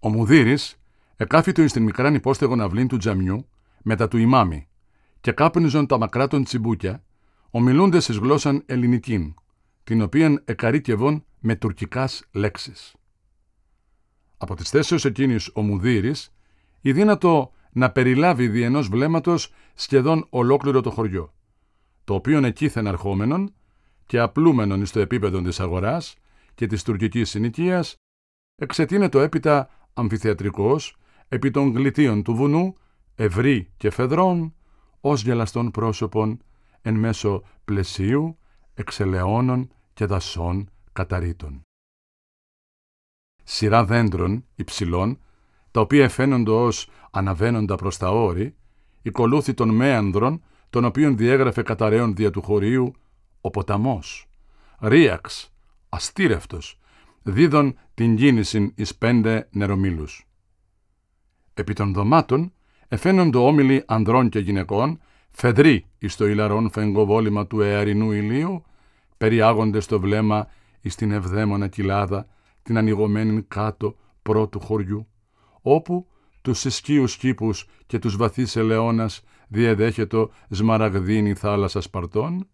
Ο Μουδύρης εκάφητο εις την μικράν υπόστεγον αυλήν του τζαμιού μετά του ημάμι και κάπνιζον τα μακρά των τσιμπούκια, ομιλούντες εις γλώσσαν ελληνικήν, την οποίαν εκαρίκευον με τουρκικάς λέξεις. Από τις θέσεως εκείνης ο Μουδύρης, η δύνατο να περιλάβει δι' ενός βλέμματος σχεδόν ολόκληρο το χωριό, το οποίον εκείθεν αρχόμενον και απλούμενον εις το επίπεδο της αγοράς και της τουρκικής συνοικίας, εξετείνεται έπειτα αμφιθεατρικός επί των γλυτίων του βουνού, ευρύ και φεδρών, ως γελαστών πρόσωπων εν μέσω πλαισίου, εξελαιώνων και δασών καταρρήτων. Σειρά δέντρων υψηλών, τα οποία φαίνονται ως αναβαίνοντα προς τα όρη, η κολούθη των μέανδρων, τον οποίον διέγραφε καταραίων δια του χωρίου ο ποταμός, ρίαξ, αστήρευτος, δίδων την κίνηση εις πέντε νερομίλους. Επί των δωμάτων εφαίνονται όμιλοι ανδρών και γυναικών, φεδροί εις το ηλαρόν φεγγοβόλημα του αιαρινού ηλίου, περιάγονται στο βλέμμα εις την ευδαίμονα κοιλάδα, την ανοιγωμένη κάτω πρώτου χωριού, όπου τους συσκίους κήπους και τους βαθείς ελαιώνας διεδέχετο σμαραγδίνη θάλασσας Σπαρτών,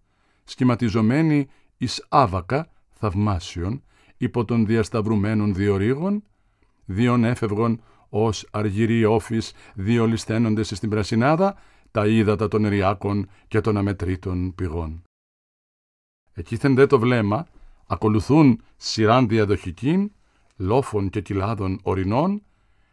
σχηματιζομένη εις άβακα θαυμάσιων υπό των διασταυρουμένων διορίγων, διον έφευγον ως αργυροί όφης δύο λησταίνοντες στην πρασινάδα, τα ύδατα των ριάκων και των αμετρήτων πηγών. Εκείθεν δε το βλέμμα, ακολουθούν σειράν διαδοχικήν, λόφων και κοιλάδων ορεινών,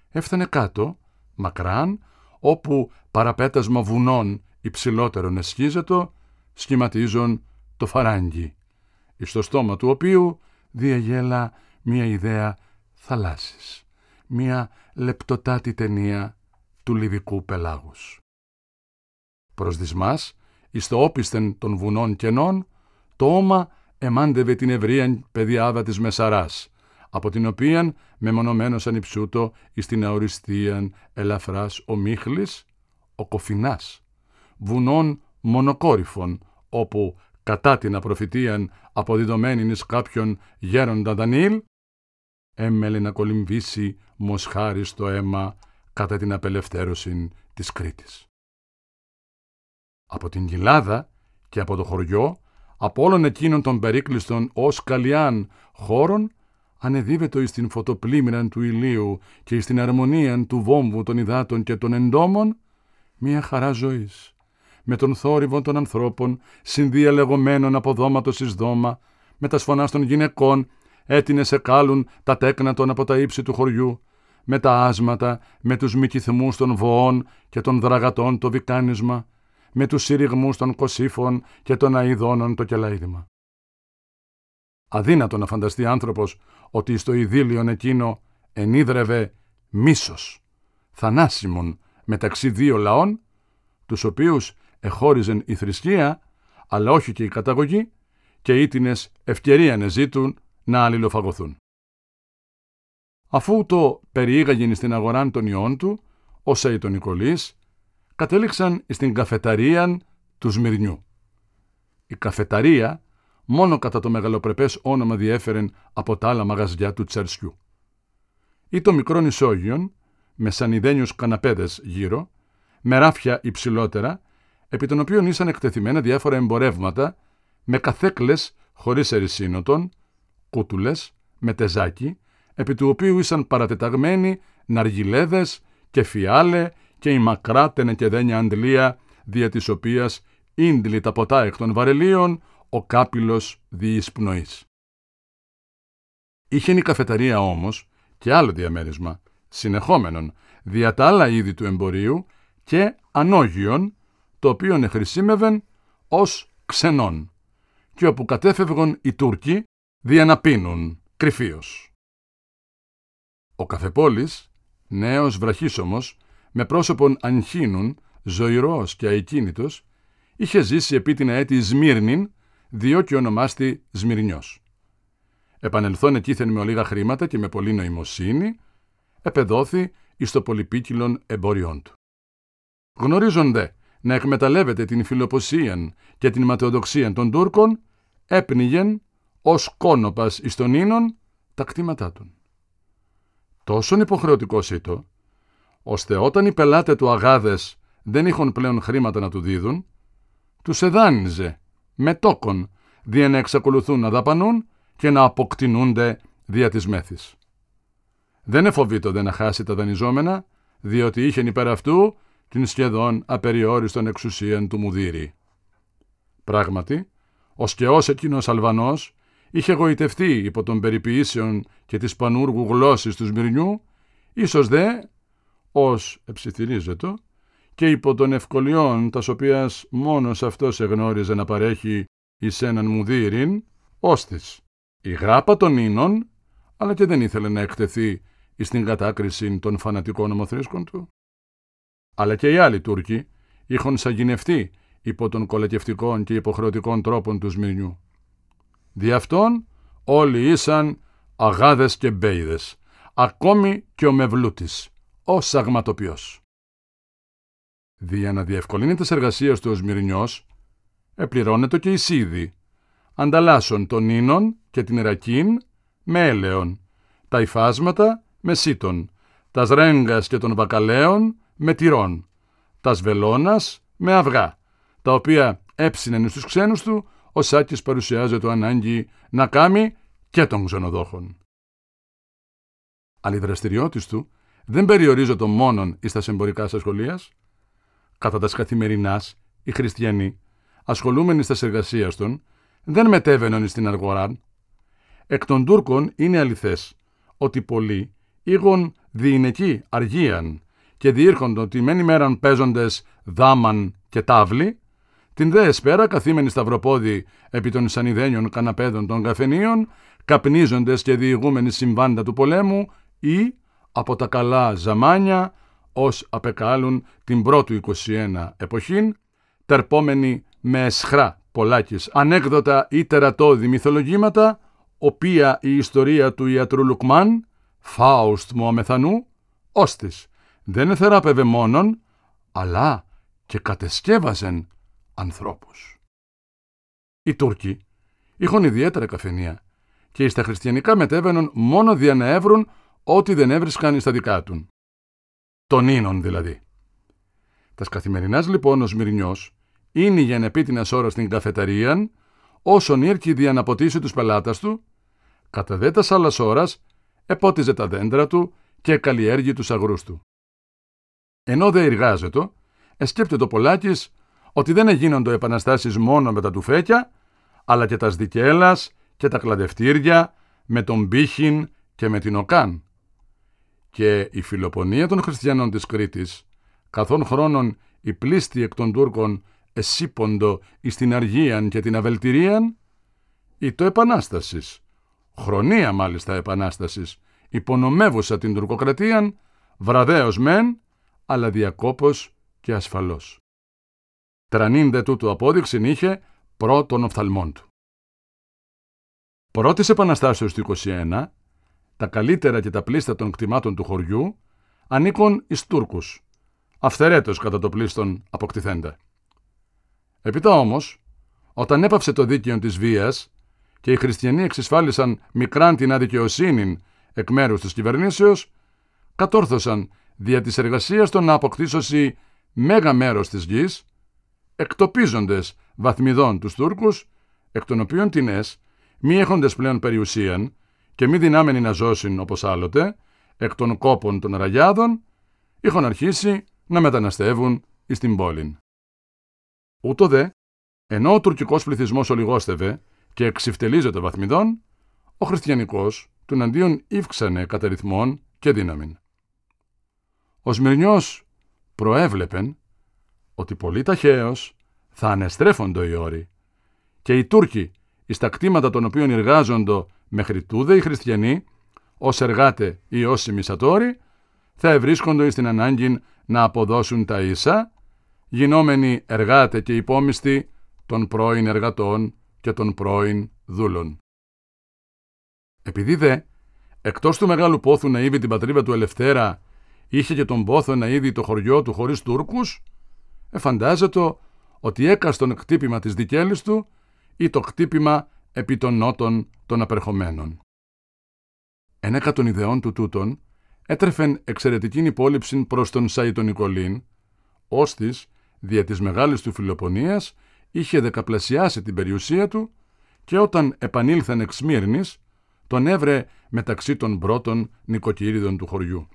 έφτανε κάτω, μακράν, όπου παραπέτασμα βουνών υψηλότερων εσχίζετο, σχηματίζουν το φαράγγι, εις το στόμα του οποίου διαγέλα μία ιδέα θαλάσσης, μία λεπτοτάτη ταινία του λιβικού πελάγους. Προς δυσμάς, εις το όπισθεν των βουνών κενών, το όμα εμάντευε την ευρεία πεδιάδα της Μεσαράς, από την οποίαν μεμονωμένος ανυψούτο εις την αοριστίαν ελαφράς ο Μίχλης, ο Κοφινάς, βουνών μονοκόρυφων, όπου κατά την απροφητείαν αποδιδομένη εις κάποιον γέροντα Δανίλ, έμελε να κολυμβήσει μοσχάρι στο αίμα κατά την απελευθέρωση της Κρήτης. Από την κοιλάδα και από το χωριό, από όλων εκείνων των περίκλειστων ως καλιάν χώρων, ανεδίβετο εις την φωτοπλήμυραν του ηλίου και εις την αρμονίαν του βόμβου των υδάτων και των εντόμων, μία χαρά ζωής, με τον θόρυβο των ανθρώπων, συνδιαλεγωμένων από δώματος εις δώμα, με τα σφωνά των γυναικών, έτεινε σε κάλουν τα τέκνα των από τα ύψη του χωριού, με τα άσματα, με τους μικυθμούς των βοών και των δραγατών το βικάνισμα, με τους σύριγμούς των κοσίφων και των αειδώνων το κελαίδημα. Αδύνατο να φανταστεί άνθρωπος ότι στο ειδήλιον εκείνο ενίδρευε μίσος, θανάσιμον μεταξύ δύο λαών, τους οποίους εχώριζεν η θρησκεία, αλλά όχι και η καταγωγή, και ήτινες ευκαιρία ζήτουν να αλληλοφαγωθούν. Αφού το περιήγαγεν στην αγοράν των ιών του, όσα τον Νικολής, κατέληξαν στην καφεταρίαν του Σμυρνιού. Η καφεταρία μόνο κατά το μεγαλοπρεπές όνομα διέφερεν από τα άλλα μαγαζιά του Τσερσιού. Ή το μικρό νησόγειον, με σανιδένιους καναπέδες γύρω, με ράφια υψηλότερα, επί των οποίων ήσαν εκτεθειμένα διάφορα εμπορεύματα, με καθέκλες χωρίς ερησίνοτον, κούτουλες, με τεζάκι, επί του οποίου ήσαν παρατεταγμένοι ναργιλέδες και φιάλε και η μακρά τενεκεδένια αντλία, δια της οποίας ίντλη τα ποτά εκ των βαρελίων, ο κάπηλος διείς πνοής. Είχε η καφεταρία όμως και άλλο διαμέρισμα, συνεχόμενον, δια τα άλλα είδη του εμπορίου και ανόγιον, το οποίο εχρησίμευεν ως ξενών, και όπου κατέφευγαν οι Τούρκοι δια να πίνουν κρυφίως. Ο καφεπόλης, νέος βραχίσωμος, με πρόσωπον αγχύνουν, ζωηρός και αεκίνητος, είχε ζήσει επί την αέτη Σμύρνην, διό και ονομάστη Σμυρνιός. Επανελθόν εκείθεν με ολίγα χρήματα και με πολλή νοημοσύνη, επεδόθη εις το πολυπίκυλον εμπόριόν του. Γνωρίζονται να εκμεταλλεύεται την φιλοποσίαν και την ματαιοδοξία των Τούρκων, έπνιγεν ως κόνοπας εις των ίνων τα κτήματά του. Τόσον υποχρεωτικό ήτο, ώστε όταν οι πελάτες του αγάδες δεν είχαν πλέον χρήματα να του δίδουν, τους εδάνιζε με τόκον δια να εξακολουθούν να δαπανούν και να αποκτηνούνται δια της μέθης. Δεν εφοβήτωται να χάσει τα δανειζόμενα, διότι είχε υπέρ αυτού την σχεδόν απεριόριστον εξουσίαν του Μουδύρη. Πράγματι, ο σκεός εκείνος Αλβανός είχε γοητευτεί υπό των περιποιήσεων και της πανούργου γλώσσης του Σμυρνιού, ίσως δε, ως εψιθυρίζετο, και υπό των ευκολιών τας οποίας μόνος αυτός εγνώριζε να παρέχει εις έναν μουδύριν, όστις. Η γράπα των ίνων, αλλά και δεν ήθελε να εκτεθεί εις την κατάκριση των φανατικών ομοθρίσκων του. Αλλά και οι άλλοι Τούρκοι είχαν σαγηνευτεί υπό των κολακευτικών και υποχρεωτικών τρόπων του Σμυρνιού. Δι' αυτόν όλοι ήσαν αγάδες και μπέιδες, ακόμη και ο Μευλούτης, ο σαγματοποιός. Δια να διευκολύνει τις εργασίες του ο Σμυρνιός, επληρώνεται και η Σίδη, ανταλλάσσον των ίνων και την Ρακίν με έλεον, τα υφάσματα με σίτων, τα ρέγγας και των βακαλαίων με τυρών, τα βελώνας με αυγά, τα οποία έψινεν στους ξένους του, ο Σάκης παρουσιάζει το ανάγκη να κάμει και των ξενοδόχων. Αλλά η δραστηριότητα του δεν περιορίζεται μόνον εις τα εμπορικά σχολεία. Κατά τας καθημερινάς, οι χριστιανοί, ασχολούμενοι στα εργασία των, δεν μετέβαιναν στην αργορά. Εκ των Τούρκων είναι αληθές ότι πολλοί ήγον διηνεκοί αργίαν και διήρχοντο τη μένη μέραν παίζοντες δάμαν και τάβλη, την δε εσπέρα καθήμενοι σταυροπόδι επί των σανιδένιων καναπέδων των καφενείων, καπνίζοντες και διηγούμενοι συμβάντα του πολέμου ή από τα καλά ζαμάνια ως απεκάλουν την πρώτου 21 εποχήν, τερπόμενοι με εσχρά πολλάκις ανέκδοτα ή τερατώδη μυθολογήματα, οποία η ιστορία του ιατρού Λουκμάν, Φάουστ μου αμεθανού, όστις δεν εθεράπευε μόνον, αλλά και κατεσκεύαζεν ανθρώπους. Οι Τούρκοι είχαν ιδιαίτερα καφενεία και στα χριστιανικά μετέβαιναν μόνο δια να έβρουν ό,τι δεν έβρισκαν στα δικά τους. Των ίνων δηλαδή. Τας καθημερινάς λοιπόν ο Σμυρνιός είναι για να πει την ασόρα στην καφεταρία, όσον ήρκει δια να ποτίσει τους πελάτας του, κατά δε τας άλλας ώρας, επότιζε τα δέντρα του και καλλιέργει τους αγρούς του. Ενώ δε εργάζεται, εσκέπτεται ο Πολάκης ότι δεν έγινονται επαναστάσεις μόνο με τα τουφέκια, αλλά και τα σδικέλας και τα κλαδευτήρια, με τον πύχιν και με την οκάν. Και η φιλοπονία των χριστιανών της Κρήτης, καθόν χρόνων η πλήστη εκ των Τούρκων εσύποντο εις την αργίαν και την αβελτηρίαν, ή το επανάστασης, χρονία μάλιστα επανάστασης, υπονομεύουσα την τουρκοκρατίαν, βραδέως μεν, αλλά διακόπως και ασφαλώς. Τρανίνδε τούτου απόδειξη είχε πρώτων οφθαλμών του. Πρώτης επαναστάσεως του 21, τα καλύτερα και τα πλήστα των κτημάτων του χωριού ανήκουν εις Τούρκους, αυθερέτως κατά το πλήστον αποκτηθέντα. Επίτα όμως, όταν έπαυσε το δίκαιο της βίας και οι χριστιανοί εξισφάλισαν μικράν την αδικαιοσύνη εκ μέρους της κυβερνήσεως, κατόρθωσαν δια της εργασίας των να αποκτήσωση μέγα μέρος της γης, εκτοπίζοντες βαθμιδών τους Τούρκους, εκ των οποίων τινές, μη έχοντες πλέον περιουσίαν και μη δυνάμενοι να ζώσουν όπως άλλοτε, εκ των κόπων των ραγιάδων, είχαν αρχίσει να μεταναστεύουν εις την πόλην. Ούτω δε, ενώ ο τουρκικός πληθυσμός ολιγόστευε και εξυφτελίζεται βαθμιδών, ο χριστιανικός του αντίον ύφξανε κατά ρυθμών και δύναμην. Ο Σμυρνιός προέβλεπεν ότι πολύ ταχαίως θα ανεστρέφοντο οι όροι και οι Τούρκοι εις τα κτήματα των οποίων εργάζοντο μέχρι τούδε οι χριστιανοί, ως εργάτε ή ως ημισατόροι, θα ευρίσκοντο εις την ανάγκη να αποδώσουν τα ίσα, γινόμενοι εργάτε και υπόμιστοι των πρώην εργατών και των πρώην δούλων. Επειδή δε, εκτός του μεγάλου πόθου να είδει την πατρίδα του Ελευθέρα, είχε και τον πόθο να είδει το χωριό του χωρίς Τούρκους, εφαντάζεται ότι έκαστον χτύπημα της δικέλης του ή το χτύπημα επί των νότων των απερχομένων. Ένα των ιδεών του τούτων έτρεφεν εξαιρετικήν υπόλοιψη προς τον Σαϊτον Νικολίν, ώστις, δια της μεγάλης του φιλοπονίας, είχε δεκαπλασιάσει την περιουσία του και όταν επανήλθαν εξ Μύρνης, τον έβρε μεταξύ των πρώτων νοικοκυρίδων του χωριού.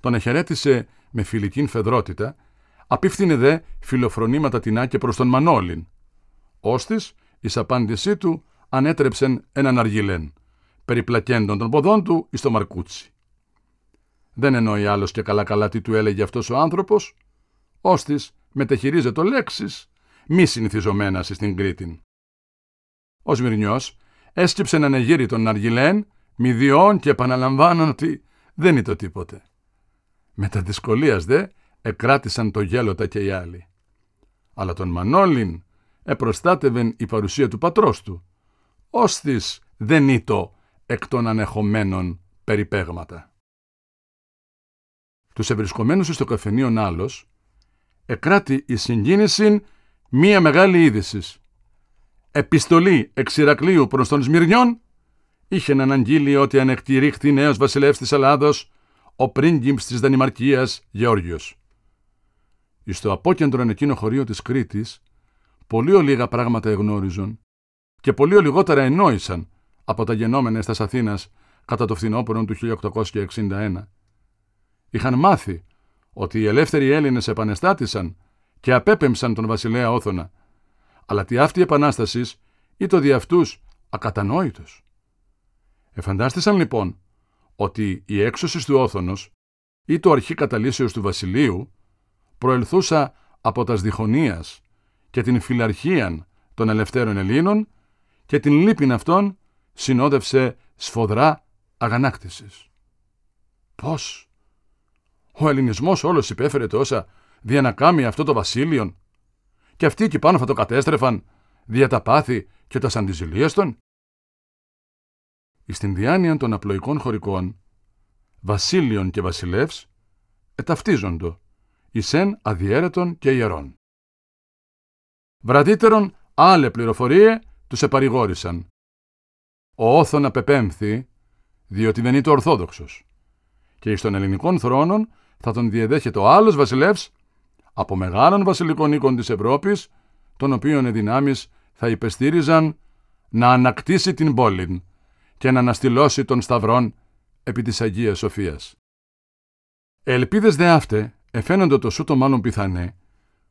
Τον εχαιρέτησε με φιλικήν φεδρότητα, απίφθινε δε φιλοφρονήματα την άκε προς τον Μανόλιν. Όστις, εις απάντησή του, ανέτρεψεν έναν αργιλέν, περιπλακέντων των ποδών του εις το μαρκούτσι. Δεν εννοεί άλλος και καλά καλά τι του έλεγε αυτός ο άνθρωπος, όστις μετεχειρίζεται λέξεις μη συνηθιζομένα στην Κρήτη. Ο Σμυρνιός έσκυψε να ανεγείρει τον Αργιλέν, μηδιών και επαναλαμβάνουν ότι δεν είναι το τίποτε. Με τα δυσκολίας δε εκράτησαν το γέλοτα και οι άλλοι. Αλλά τον Μανόλιν επροστάτευεν η παρουσία του πατρός του, ώστις δεν ήτο εκ των ανεχομένων περιπέγματα. Τους ευρισκομένους στο καφενείο άλλος, εκράτη η συγκίνηση μία μεγάλη είδησης. Επιστολή εξ Ηρακλείου προς τον Σμυρνιών είχε να αναγγείλει ότι ανεκτηρίχθη νέος βασιλεύς της Ελλάδος, ο πρίγκιμπς της Δανημαρκίας Γεώργιος. Εις το απόκεντρο εκείνο χωρίο της Κρήτης, πολύ λίγα πράγματα εγνώριζον και πολύ λιγότερα εννόησαν από τα γενόμενα στα Αθήνας κατά το φθινόπωρο του 1861. Είχαν μάθει ότι οι ελεύθεροι Έλληνες επανεστάτησαν και απέπεμψαν τον βασιλέα Όθωνα, αλλά τι αυτή η επανάστασης ή το δι' αυτούς ακατανόητος. Εφαντάστησαν λοιπόν ότι η έξωσης του Όθωνος ή το αρχή καταλύσεως του βασιλείου προελθούσα από τας διχονίας και την φιλαρχίαν των ελευθέρων Ελλήνων και την λύπην αυτών συνόδευσε σφοδρά αγανάκτησης. Πώς! Ο ελληνισμός όλος υπέφερε τόσα δια να κάνει αυτό το βασίλειον και αυτοί εκεί πάνω θα το κατέστρεφαν δια τα πάθη και τα σαντιζηλίες των. Εις την διάνοια των απλοϊκών χωρικών, βασίλειον και βασιλεύς εταυτίζοντο εις εν αδιέρετον και ιερών. Βραδύτερον, άλλε πληροφορίες τους επαρηγόρησαν. Ο Όθων απεπέμφθη, διότι δεν είναι ορθόδοξος. Και εις των ελληνικών θρόνων θα τον διεδέχεται ο άλλος βασιλεύς από μεγάλων βασιλικών οίκων της Ευρώπης, των οποίων οι δυνάμεις θα υπεστήριζαν να ανακτήσει την πόλη και να αναστηλώσει τον σταυρών επί της Αγίας Σοφίας. Ελπίδες δε αύτε εφαίνονται το σούτο μάλλον πιθανέ,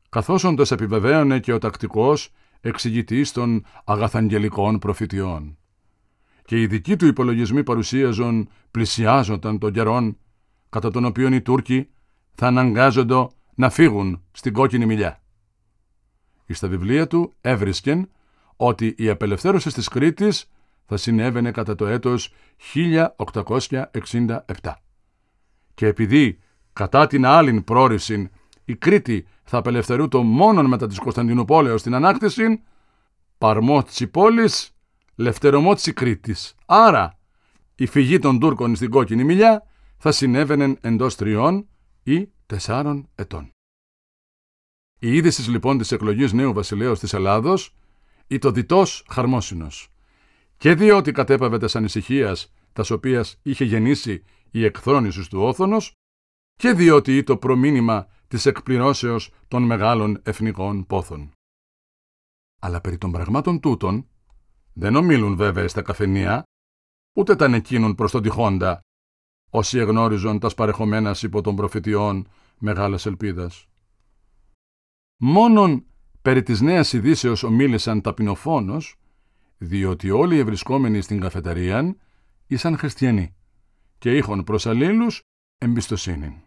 καθώς όντως επιβεβαίωνε και ο τακτικός εξηγητής των αγαθαγγελικών προφητιών. Και οι δικοί του υπολογισμοί παρουσίαζον πλησιάζονταν των καιρών, κατά τον οποίο οι Τούρκοι θα αναγκάζονται να φύγουν στην κόκκινη μιλιά. Στα βιβλία του έβρισκεν ότι η απελευθέρωση της Κρήτης θα συνέβαινε κατά το έτος 1867. Και επειδή κατά την άλλην πρόρηση η Κρήτη θα απελευθερούτο μόνον μετά της Κωνσταντινούπολεως στην ανάκτηση, παρμό της πόλης, λευτερωμό της Κρήτης. Άρα, η φυγή των Τούρκων στην κόκκινη μιλιά θα συνέβαινε εντός τριών ή τεσσάρων ετών. Η είδηση λοιπόν της εκλογής νέου βασιλέως της Ελλάδος ήταν διτός χαρμόσυνος. Και διότι κατέπαβε τα ανησυχία τας οποίας είχε γεννήσει η εκθρόνησης του Όθωνος και διότι ήταν προμήνυμα της εκπληρώσεως των μεγάλων εθνικών πόθων. Αλλά περί των πραγμάτων τούτων δεν ομίλουν βέβαια στα καφενεία, ούτε τα εκείνων προς τον τυχόντα, όσοι εγνώριζον τας σπαρεχομένας υπό των προφητιών μεγάλας ελπίδας. Μόνον περί της νέας ειδήσεως ομίλησαν ταπεινοφόνος, διότι όλοι οι ευρισκόμενοι στην καφεταρία ήσαν χριστιανοί και είχαν προς αλλήλους εμπιστοσύνη.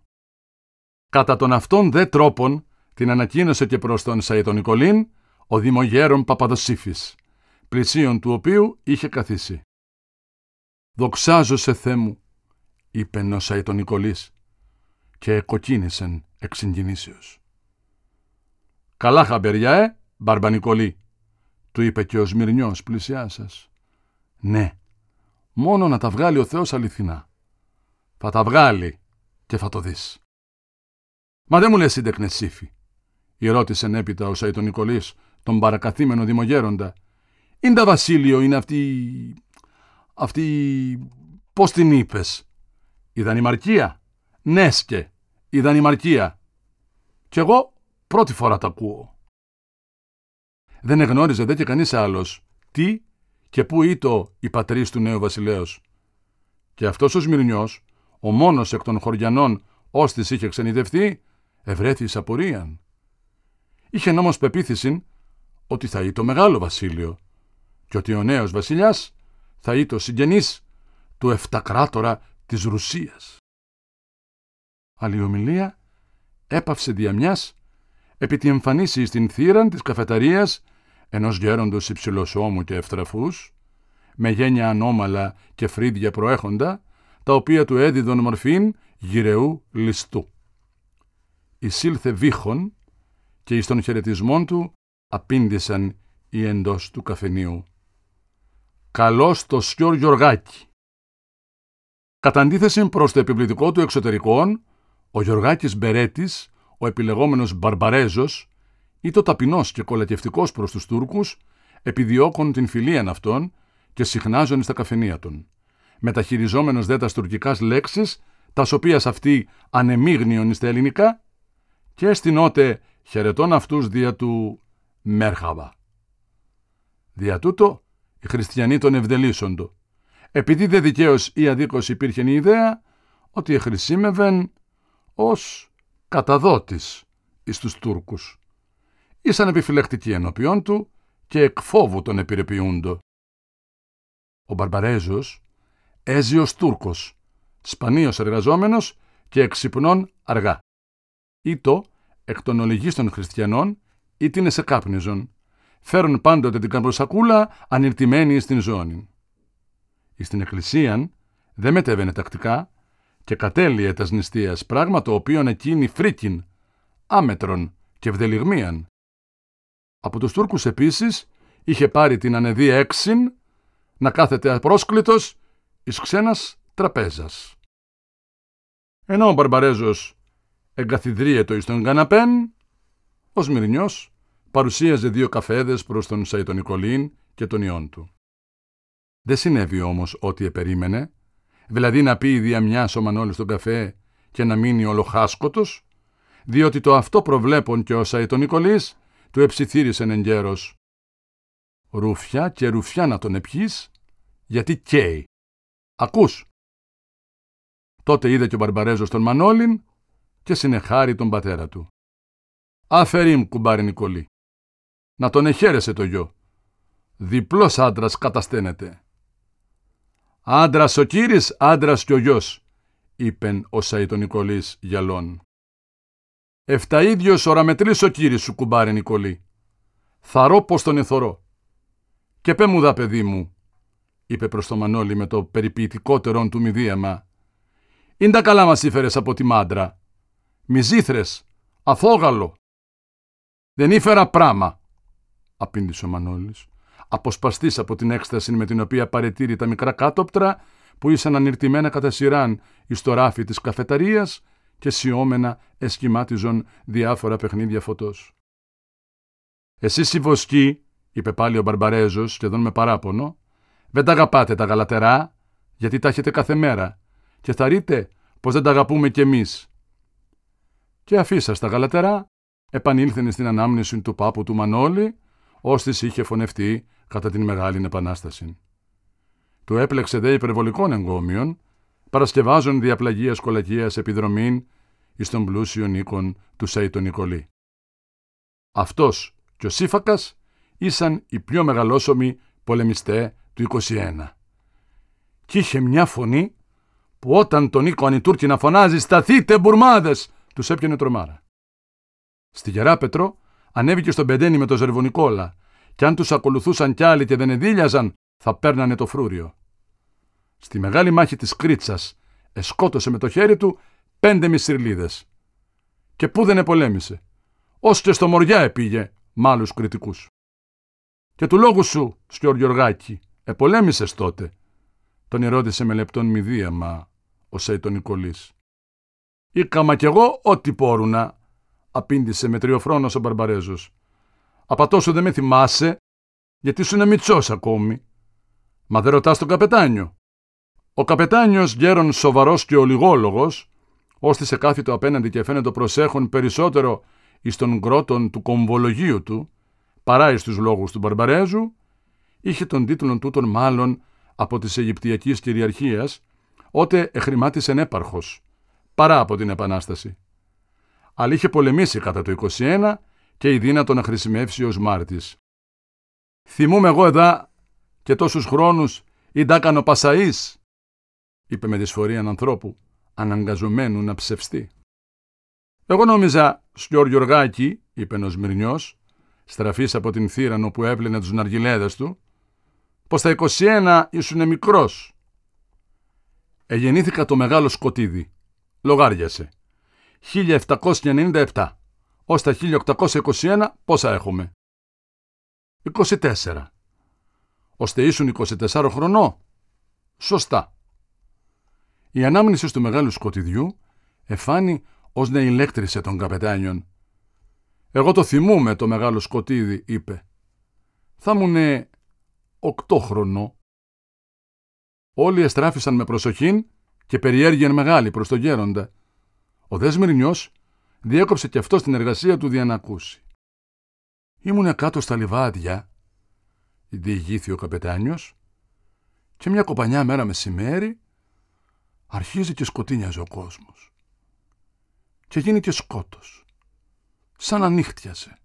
Κατά τον αυτόν δε τρόπον την ανακοίνωσε και προς τον Σαϊτον Νικολίν ο δημογέρον Παπαδοσύφης, πλησίον του οποίου είχε καθίσει. «Δοξάζω σε Θεέ μου», είπε ο Σαϊτον Νικολής και κοκκίνησεν εξ συγκινήσεως. «Καλά χαμπεριά, ε, Μπαρμπανικολή», του είπε και ο Σμυρνιός πλησιάσας. «Ναι, μόνο να τα βγάλει ο Θεός αληθινά. Θα τα βγάλει και θα το δεις». «Μα δεν μου λες σύντεκνε σύφη», ρώτησε έπειτα ο Σαϊτον Νικολής, τον παρακαθήμενο δημογέροντα. «Είναι τα Βασίλειο, είναι αυτή... αυτή... πώς την είπες» Η Δανημαρκία; Νέσκε. Η Δανημαρκία. Κι εγώ πρώτη φορά τα ακούω. Δεν εγνώριζε δε και κανείς άλλος τι και πού ήτο η πατρίς του νέου βασιλέως. Και αυτός ο Σμυρνιός, ο μόνος εκ των χωριανών ώστις είχε ξενιδευτεί, ευρέθη εις απορίαν. Είχε όμως πεποίθηση ότι θα το μεγάλο βασίλειο και ότι ο νέος βασιλιάς θα το συγγενής του εφτακράτορα της Ρουσίας. Αλλά η ομιλία έπαυσε διαμιάς επί τη εμφανίσης στην θύραν της καφεταρίας ενός γέροντος υψηλοσώμου και ευτραφούς, με γένια ανώμαλα και φρύδια προέχοντα, τα οποία του έδιδον μορφήν γυρεού ληστού. Εισήλθε βήχον και εις των χαιρετισμών του απήντησαν οι εντός του καφενείου. «Καλώς το Σιόρ Γιωργάκη». Κατά αντίθεση προς το επιβλητικό του εξωτερικών, ο Γιωργάκης Μπερέτης, ο επιλεγόμενος Μπαρμπαρέζος, ή το ταπεινός και κολακευτικός προς τους Τούρκους, επιδιώκουν την φιλία αυτών και συχνάζουν στα καφενεία των. Μεταχειριζόμενος δε τας τουρκικάς λέξεις, τας οποίας αυτοί ανεμίγνιον στα ελληνικά, και στην ότε χαιρετών αυτούς δια του Μέρχαβα. Δια τούτο, οι χριστιανοί τον ευδελίσσοντο, επειδή δε δικαίως ή αδίκως υπήρχε η ιδέα ότι εχρησίμευεν ως καταδότης εις τους Τούρκους. Ήσαν επιφυλακτικοί ενώπιόν του και εκ φόβου τον επιρρεποιούντο. Ο Μπαρμπαρέζος έζιος Τούρκος, σπανίος εργαζόμενος και εξυπνών αργά. Ήτο εκ των ολιγίστων χριστιανών ή την εσεκάπνιζον, φέρουν πάντοτε την καμπροσακούλα ανηρτημένη στην ζώνη. Εις την εκκλησίαν δεν μετέβαινε τακτικά και κατέλειε τας νηστείας, πράγμα το οποίο εκείνη φρίκιν, άμετρον και ευδελιγμίαν. Από τους Τούρκους επίσης είχε πάρει την ανεδή έξιν να κάθεται απρόσκλητος εις ξένας τραπέζας. Ενώ ο Μπαρμπαρέζος εγκαθιδρύετο εις τον καναπέν, ο Σμυρνιός παρουσίαζε δύο καφέδες προς τον Σαϊτονικολίν και τον ιόν του. Δεν συνέβη όμως ό,τι επερίμενε, δηλαδή να πει δια μιας ο Μανώλης τον καφέ και να μείνει ολοχάσκοτος, διότι το αυτό προβλέπον και ο Σαϊτονικολής του εψιθύρισεν εν γέρος. Ρουφιά και ρουφιά να τον επιείς, γιατί καίει. Ακούς. Τότε είδε και ο Μπαρμπαρέζος τον Μανώλην και συνεχάρει τον πατέρα του. Αφερίμ, κουμπάρι Νικολή. Να τον εχαίρεσε το γιο. Διπλός άντρας κατασταίνεται. Άντρας ο κύρις, άντρας κι ο γιος, είπεν ο Σαΐτο Νικολής γυαλών. Ίδιος οραμετρής ο κύρις σου, κουμπάρι Νικολή. Θαρώ πως τον εθωρώ. Και πέ μου δα, παιδί μου, είπε προς το Μανώλη με το περιποιητικότερον του μηδίαμα. «Είναι τα καλά μας ήφερες από τη μάντρα. Μυζήθρες, αφόγαλο». «Δεν ήφερα πράμα», απήντησε ο Μανώλης, αποσπαστής από την έκσταση με την οποία παρετήρει τα μικρά κάτωπτρα που ήσαν ανηρτημένα κατά σειράν εις το ράφι της καφεταρίας και σιώμενα εσκυμάτιζον διάφορα παιχνίδια φωτός. «Εσείς οι βοσκοί», είπε πάλι ο Μπαρμπαρέζος σχεδόν με παράπονο, δεν τα αγαπάτε τα γαλατερά, γιατί τα έχετε κάθε μέρα και θα ρείτε πως δεν τα αγαπούμε κι εμείς. Και αφήσα στα γαλατερά, επανήλθεν στην ανάμνηση του πάπου του Μανώλη, ώστις είχε φωνευτεί κατά την Μεγάλη Επανάσταση. Του έπλεξε δε υπερβολικών εγκόμιων, παρασκευάζον διαπλαγίας κολακίας επιδρομήν εις των πλούσιων οίκων του Σέιτο Νικολή. Αυτός και ο Σύφακας ήσαν οι πιο μεγαλόσωμοι πολεμιστέ του 21. Κι είχε μια φωνή που όταν τον Νίκο Τούρκοι να φωνάζει «Σταθείτε μπουρμάδες» τους έπιανε τρομάρα. Στη Γεράπετρο ανέβηκε στον Πεντένι με το Ζερβονικόλα κι αν τους ακολουθούσαν κι άλλοι και δεν εδίλιαζαν θα παίρνανε το φρούριο. Στη μεγάλη μάχη της Κρίτσας εσκότωσε με το χέρι του πέντε μισηρλίδες. Και πού δεν επολέμησε. Ως και στο Μοριά επήγε μ' άλλους κριτικούς. Και του λόγου σου, Σκιόρ Γιωργάκη, επολέμησες τότε. Τον ερώτησε με λεπτόν μηδίαμα ο Σέιτον Νικολής. «Ήκαμα κι εγώ ό,τι πόρουνα», απήντησε με τριοφρόνος ο Μπαρμπαρέζος. «Απατώ σου δεν με θυμάσαι, γιατί σου είναι μητσός ακόμη. Μα δεν ρωτάς τον καπετάνιο». Ο καπετάνιος γέρον σοβαρός και ολιγόλογος, ώστε σε κάθιτο απέναντι και φαίνεται προσέχον περισσότερο εις των γκρότων του κομβολογίου του, παρά εις τους λόγους του Μπαρμπαρέζου, είχε τον τίτλον τούτον μάλλον από της Αιγυπτιακής κυριαρχίας, ότε εχρημάτισεν έπαρχος, παρά από την Επανάσταση. Αλλά είχε πολεμήσει κατά το 21 και η δύνατο να χρησιμεύσει ως μάρτης. Θυμούμαι εγώ εδώ και τόσους χρόνους ή κάνω Πασαΐς, είπε με δυσφορία ανθρώπου, αναγκαζομένου να ψευστεί. Εγώ νόμιζα, Σιόρ Γιωργάκη, είπε ο Σμυρνιός, στραφής από την θύρανο που έπλαινε τους ναργιλέδες του, πως στα 21 ήσουν μικρός. Εγεννήθηκα το μεγάλο σκοτίδι. Λογάριασε. 1797. Ως τα 1821 πόσα έχουμε. 24. Ώστε ήσουν 24 χρονό. Σωστά. Η ανάμνησης του μεγάλου σκοτιδιού εφάνει ως να ηλέκτρισε τον καπετάνιον. «Εγώ το θυμούμαι το μεγάλο σκοτίδι», είπε. «Θα μου είναι οκτώ χρονό». Όλοι εστράφησαν με προσοχήν και περιέργειαν μεγάλη προς τον γέροντα. Ο Δέσμερνιος διέκοψε και αυτό την εργασία του για να ακούσει. Ήμουνε κάτω στα λιβάδια, διηγήθη ο καπετάνιος, και μια κοπανιά μέρα μεσημέρι αρχίζει και σκοτίνιαζε ο κόσμος. Και γίνει και σκότος, σαν ανύχτιασε.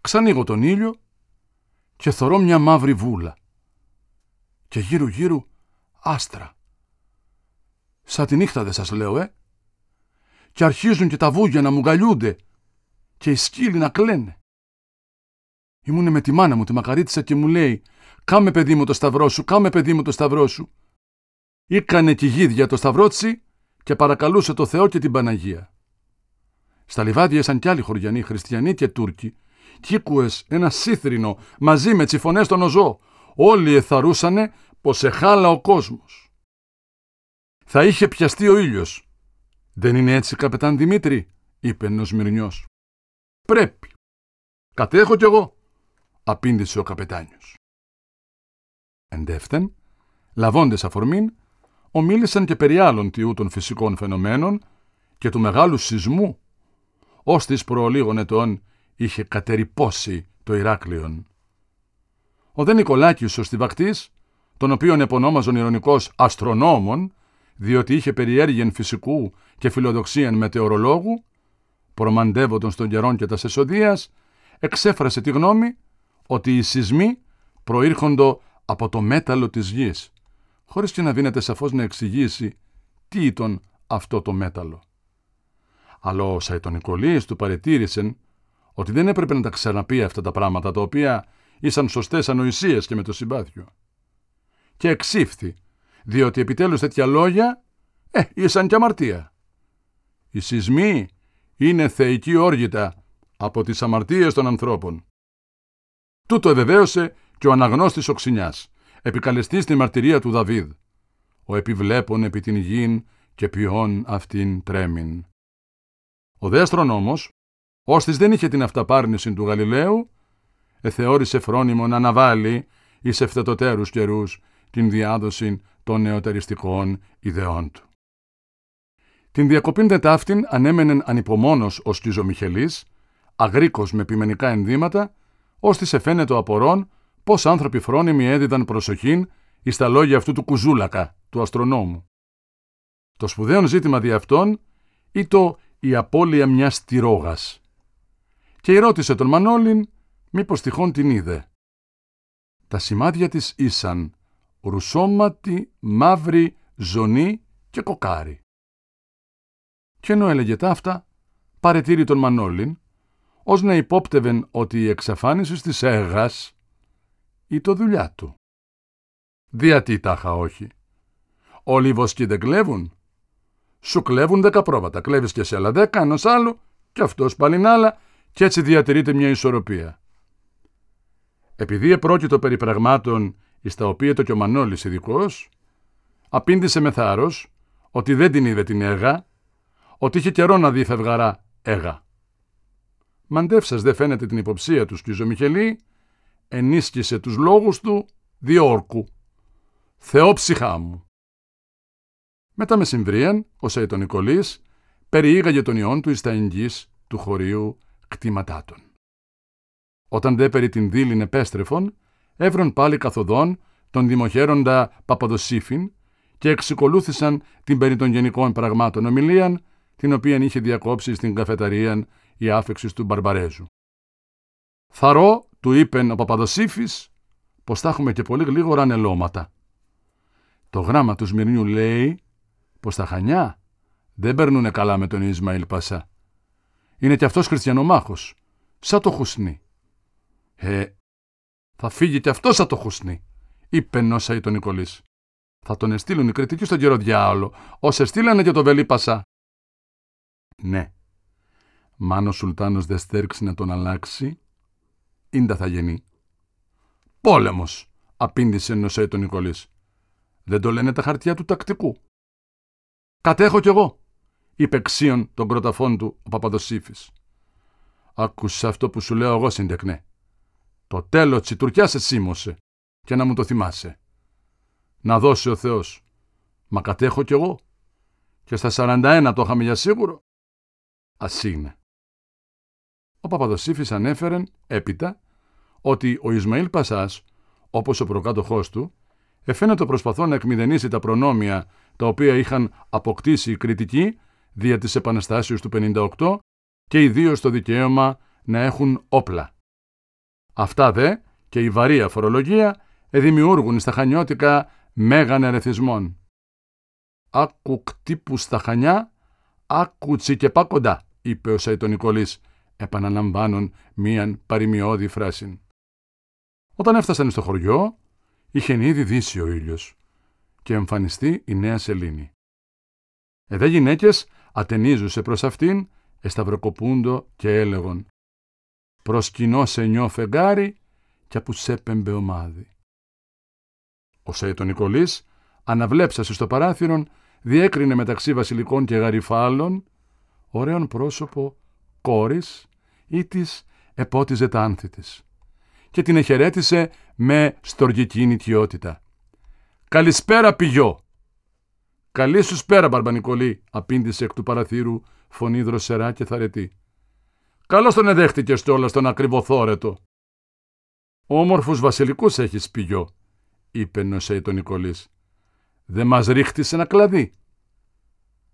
Ξανοίγω τον ήλιο και θωρώ μια μαύρη βούλα και γύρω γύρω άστρα. Σαν τη νύχτα δεν σας λέω, ε. Και αρχίζουν και τα βούγια να μου γαλιούνται και οι σκύλοι να κλαίνε. Ήμουνε με τη μάνα μου, τη μακαρίτησα και μου λέει «Κάμε παιδί μου το σταυρό σου, κάμε παιδί μου το σταυρό σου». Ήκανε τη γίδια το σταυρότσι και παρακαλούσε το Θεό και την Παναγία. Στα λιβάδια ήσαν κι άλλοι χωριανοί, χριστιανοί και Τούρκοι. Κίκουες ένα σύθρινο μαζί με τσιφωνές στον οζό. Όλοι εθαρούσανε πως εχάλα ο κόσμος. Θα είχε πιαστεί ο ήλιος. Δεν είναι έτσι, καπετάν Δημήτρη, είπε ο Σμυρνιός. Πρέπει. Κατέχω κι εγώ, απήντησε ο καπετάνιος. Εντεύθεν, λαβώντες αφορμήν, ομίλησαν και περί άλλων τιού των φυσικών φαινομένων και του μεγάλου σεισμού, ως της προλίγων ετών είχε κατερυπώσει το Ηράκλειον. Ο δε Νικολάκης ο Στιβακτής, τον οποίον επωνόμαζον ηρωνικός αστρονόμων, διότι είχε περιέργειεν φυσικού και φιλοδοξίαν μετεωρολόγου, προμαντεύοντον στον καιρόν και τα εσοδίας, εξέφρασε τη γνώμη ότι οι σεισμοί προήρχοντο από το μέταλλο της γης, χωρίς και να δίνεται σαφώς να εξηγήσει τι ήταν αυτό το μέταλλο. Αλλά ο Σαϊτονικολής του παρετήρησεν ότι δεν έπρεπε να τα ξαναπεί αυτά τα πράγματα, τα οποία ήσαν σωστές ανοησίες και με το συμπάθειο. Και εξήφθη, διότι επιτέλους τέτοια λόγια, ε, ήσαν και αμαρτία. Οι σεισμοί είναι θεϊκή όργητα από τις αμαρτίες των ανθρώπων. Τούτο ευεβαίωσε και ο αναγνώστης Οξυνιάς, επικαλεστής τη μαρτυρία του Δαβίδ. Ο επιβλέπων επί την γην και ποιόν αυτήν τρέμην. Ο δε αστρονόμος, ώστις δεν είχε την αυταπάρνηση του Γαλιλαίου, εθεώρησε φρόνιμο να αναβάλει εις ευθετοτέρους καιρούς την διάδοση των νεοτεριστικών ιδεών του. Την διακοπήν δε ταύτην ανέμενεν ανυπομόνος ο Σκιζομιχελής, αγρίκος με επιμενικά ενδύματα, ώστις εφαίνεται ο απορών πώς άνθρωποι φρόνιμοι έδιδαν προσοχήν εις τα λόγια αυτού του κουζούλακα, του αστρονόμου. Το σπουδαίο ζήτημα δι' αυτόν το η απώλεια μιας τυρόγας. Και ρώτησε τον Μανώλην μήπως τυχόν την είδε. Τα σημάδια της ήσαν ρουσόματι, μαύρη, ζωνή και κοκάρι. Και ενώ έλεγε ταύτα, παρετήρη τον Μανώλην, ως να υπόπτευεν ότι η εξαφάνιση της έγας ή το δουλειά του. Διατί τάχα όχι. Όλοι οι βοσκοί δεν κλέβουν. Σου κλέβουν δέκα πρόβατα, κλέβεις και σε άλλα δέκα ενός άλλου και αυτός πάλι άλλα και έτσι διατηρείται μια ισορροπία. Επειδή επρόκειτο περί πραγμάτων εις τα οποία το και ο Μανώλης ειδικός, απήντησε με θάρρος ότι δεν την είδε την έγα, ότι είχε καιρό να δει φευγαρά έγα. Μαντεύσας δεν φαίνεται την υποψία τους Σκιζομιχελή ενίσχυσε τους λόγους του διόρκου. Θεόψυχά μου. Μετά μεσημβρίαν, ο Σαϊτον Νικολής περιήγαγε τον ιόν του εις τα εγγύς του χωρίου κτήματάτων. Όταν δε περί την δίλην επέστρεφον, έβρον πάλι καθοδόν τον δημοχέροντα Παπαδοσύφιν και εξικολούθησαν την περί των γενικών πραγμάτων ομιλίαν, την οποία είχε διακόψει στην καφεταρία η άφεξη του Μπαρμπαρέζου. Θαρώ, του είπεν ο Παπαδοσύφης, πως θα έχουμε και πολύ γλίγορα ανελώματα. Το γράμμα του Σμυρνιού λέει πως τα Χανιά δεν περνούν καλά με τον Ισμαήλ Πασά. Είναι κι αυτός χριστιανομάχος, σαν το Χουσνί. Ε, θα φύγει κι αυτός σαν το Χουσνί, είπε νόσα ή τον Νικολής. Θα τον εστείλουν οι κριτικοί στον καιρό διάολο, ως εστείλανε και το Βελί Πασά. Ναι, μάνος ο Σουλτάνος δεν στέρξει να τον αλλάξει, ίντα θα γεννεί. Πόλεμος, απήντησε νοσέ τον Νικολής. Δεν το λένε τα χαρτιά του τακτικού. Κατέχω κι εγώ, είπε ξίον τον κροταφόν του ο Παπαδοσύφης. Άκουσε αυτό που σου λέω εγώ, συντεκνέ. Το τέλος της Τουρκιάς εσύμωσε και να μου το θυμάσαι. Να δώσει ο Θεός. Μα κατέχω κι εγώ. Και στα 41 το είχαμε για σίγουρο. Ας είναι. Ο Παπαδοσύφης ανέφερε έπειτα ότι ο Ισμαήλ Πασάς, όπως ο προκάτοχός του, εφαίνεται προσπαθώ να εκμηδενήσει τα προνόμια τα οποία είχαν αποκτήσει οι κριτικοί δια της Επαναστάσεως του 58 και ιδίως το δικαίωμα να έχουν όπλα. Αυτά δε και η βαρία φορολογία δημιούργουν στα χανιώτικα μέγαν ερεθισμών. «Άκου κτύπου στα χανιά, άκου τσικεπά κοντά», είπε ο Σαϊτονικολής, επαναλαμβάνουν μίαν παρημιώδη φράση. Όταν έφτασαν στο χωριό, είχε ήδη δύσει ο ήλιος και εμφανιστεί η νέα σελήνη. Εδέ γυναίκες ατενίζουσε προς αυτήν, εσταυροκοπούντο και έλεγον «Προς κοινό σε νιώ φεγγάρι και που σέπεμπε ομάδι». Ο Σέιτο Νικολής, αναβλέψασε στο παράθυρον, διέκρινε μεταξύ βασιλικών και γαριφάλων ωραίον πρόσωπο κόρης ή της επότιζε τα άνθη της και την εχαιρέτησε με στοργική νητιότητα. «Καλησπέρα πηγιό!» «Καλή σου σπέρα, Μπαρμπανικολή», απήντησε εκ του παραθύρου φωνή δροσερά και θαρετή. «Καλώς τον εδέχτηκες κιόλας τον ακριβοθόρετο». «Όμορφους βασιλικούς έχεις πηγιό», είπε νοσέι τον Νικολής. «Δεν μας ρίχτησε ένα κλαδί».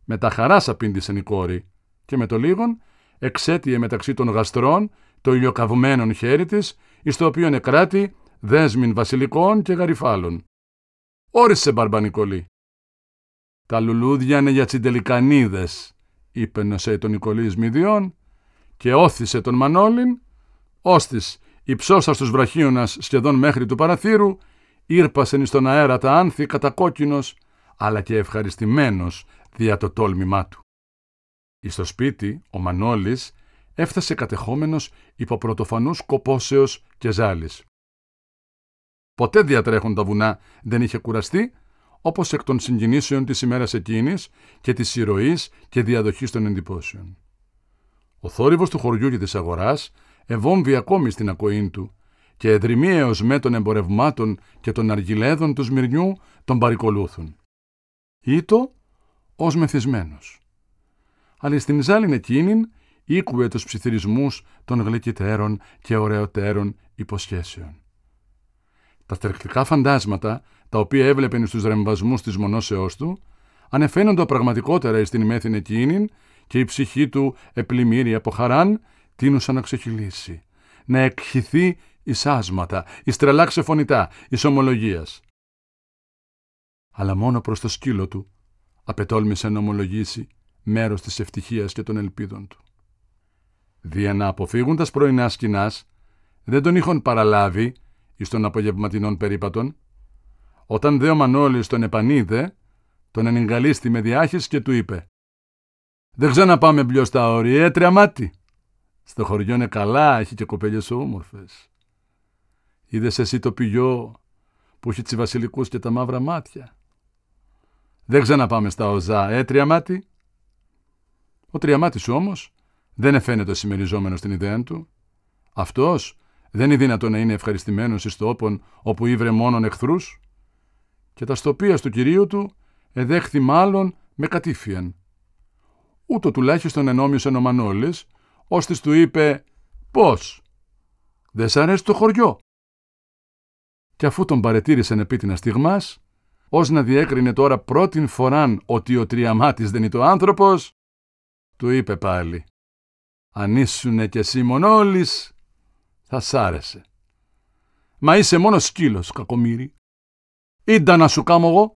Με τα χαράς απήντησε η κόρη και με το λίγον εξέτειε μεταξύ των γαστρών το ηλιοκαυμένον χέρι της, εις το οποίο νεκράτη δέσμην βασιλικών και γαριφάλων. Όρισε Μπαρμπανικολή. Τα λουλούδια είναι για τσιντελικανίδες, είπε νοσέ τον Νικολής Μηδιών και όθησε τον Μανώλην, ώστις υψώστα βραχίωνας σχεδόν μέχρι του παραθύρου, ήρπασεν εις τον αέρα τα άνθη κατακόκκινος, αλλά και ευχαριστημένος δια το τόλμημά του. Εις το σπίτι, ο Μανώλης έφτασε κατεχόμενος υπό πρωτοφανούς κοπόσεως και ζάλης. Ποτέ διατρέχουν τα βουνά δεν είχε κουραστεί, όπως εκ των συγκινήσεων της ημέρας εκείνης και της ηρωής και διαδοχής των εντυπώσεων. Ο θόρυβος του χωριού και της αγοράς ευόμβει ακόμη στην ακοή του και εδρυμίαιος με των εμπορευμάτων και των αργυλέδων του Σμυρνιού τον παρικολούθουν. Ήτο ως μεθυσμένος. Αλλά στην ζάλιν εκείνην ήκουε τους ψιθυρισμούς των γλυκυτέρων και ωραιοτέρων υποσχέσεων. Τα θερκτικά φαντάσματα, τα οποία έβλεπεν στους ρεμβασμούς της μονόσεώς του, ανεφαίνονται πραγματικότερα στην ημέθην εκείνην και η ψυχή του επλημμύρη από χαράν, τίνουσαν να ξεχυλήσει, να εκχυθεί εις άσματα, εις τρελά ξεφωνητά, εις ομολογίας. Αλλά μόνο προς το σκύλο του απετόλμησε να ομολογήσει μέρος της ευτυχίας και των ελπίδων του. Δια να αποφύγουν τα πρωινά σκηνάς, δεν τον είχαν παραλάβει εις των απογευματινών περίπατων. Όταν δε ο Μανώλης τον επανείδε, τον ενεγκαλίστη με διάχυση και του είπε «Δεν ξαναπάμε μπλιο στα όρια, έτρια μάτι. Στο χωριό είναι καλά, έχει και κοπέλιες όμορφες. Είδες εσύ το πηγιό που έχει τσι βασιλικούς και τα μαύρα μάτια. Δεν ξαναπάμε στα οζά, έτρια μάτι. Ο τριαμάτης όμως δεν εφαίνεται συμμεριζόμενος στην ιδέα του. Αυτός δεν είναι δυνατό να είναι ευχαριστημένος εις το όπον όπου ήβρε μόνον εχθρούς. και τα στοπίας του κυρίου του εδέχθη μάλλον με κατήφιαν. Ούτω τουλάχιστον ενόμιωσαν ο Μανώλης, ώστε του είπε «Πώς, δεν σ' αρέσει το χωριό» και αφού τον παρετήρησαν επίτινα στιγμάς, ως να διέκρινε τώρα πρώτην φοράν ότι ο τριαμάτης δεν είναι το άνθρωπος, του είπε πάλι «Αν ήσουνε κι εσύ μονόλης, θα σ' άρεσε. Μα είσαι μόνος σκύλος, κακομύρι. Ήντα να σου κάμω εγώ».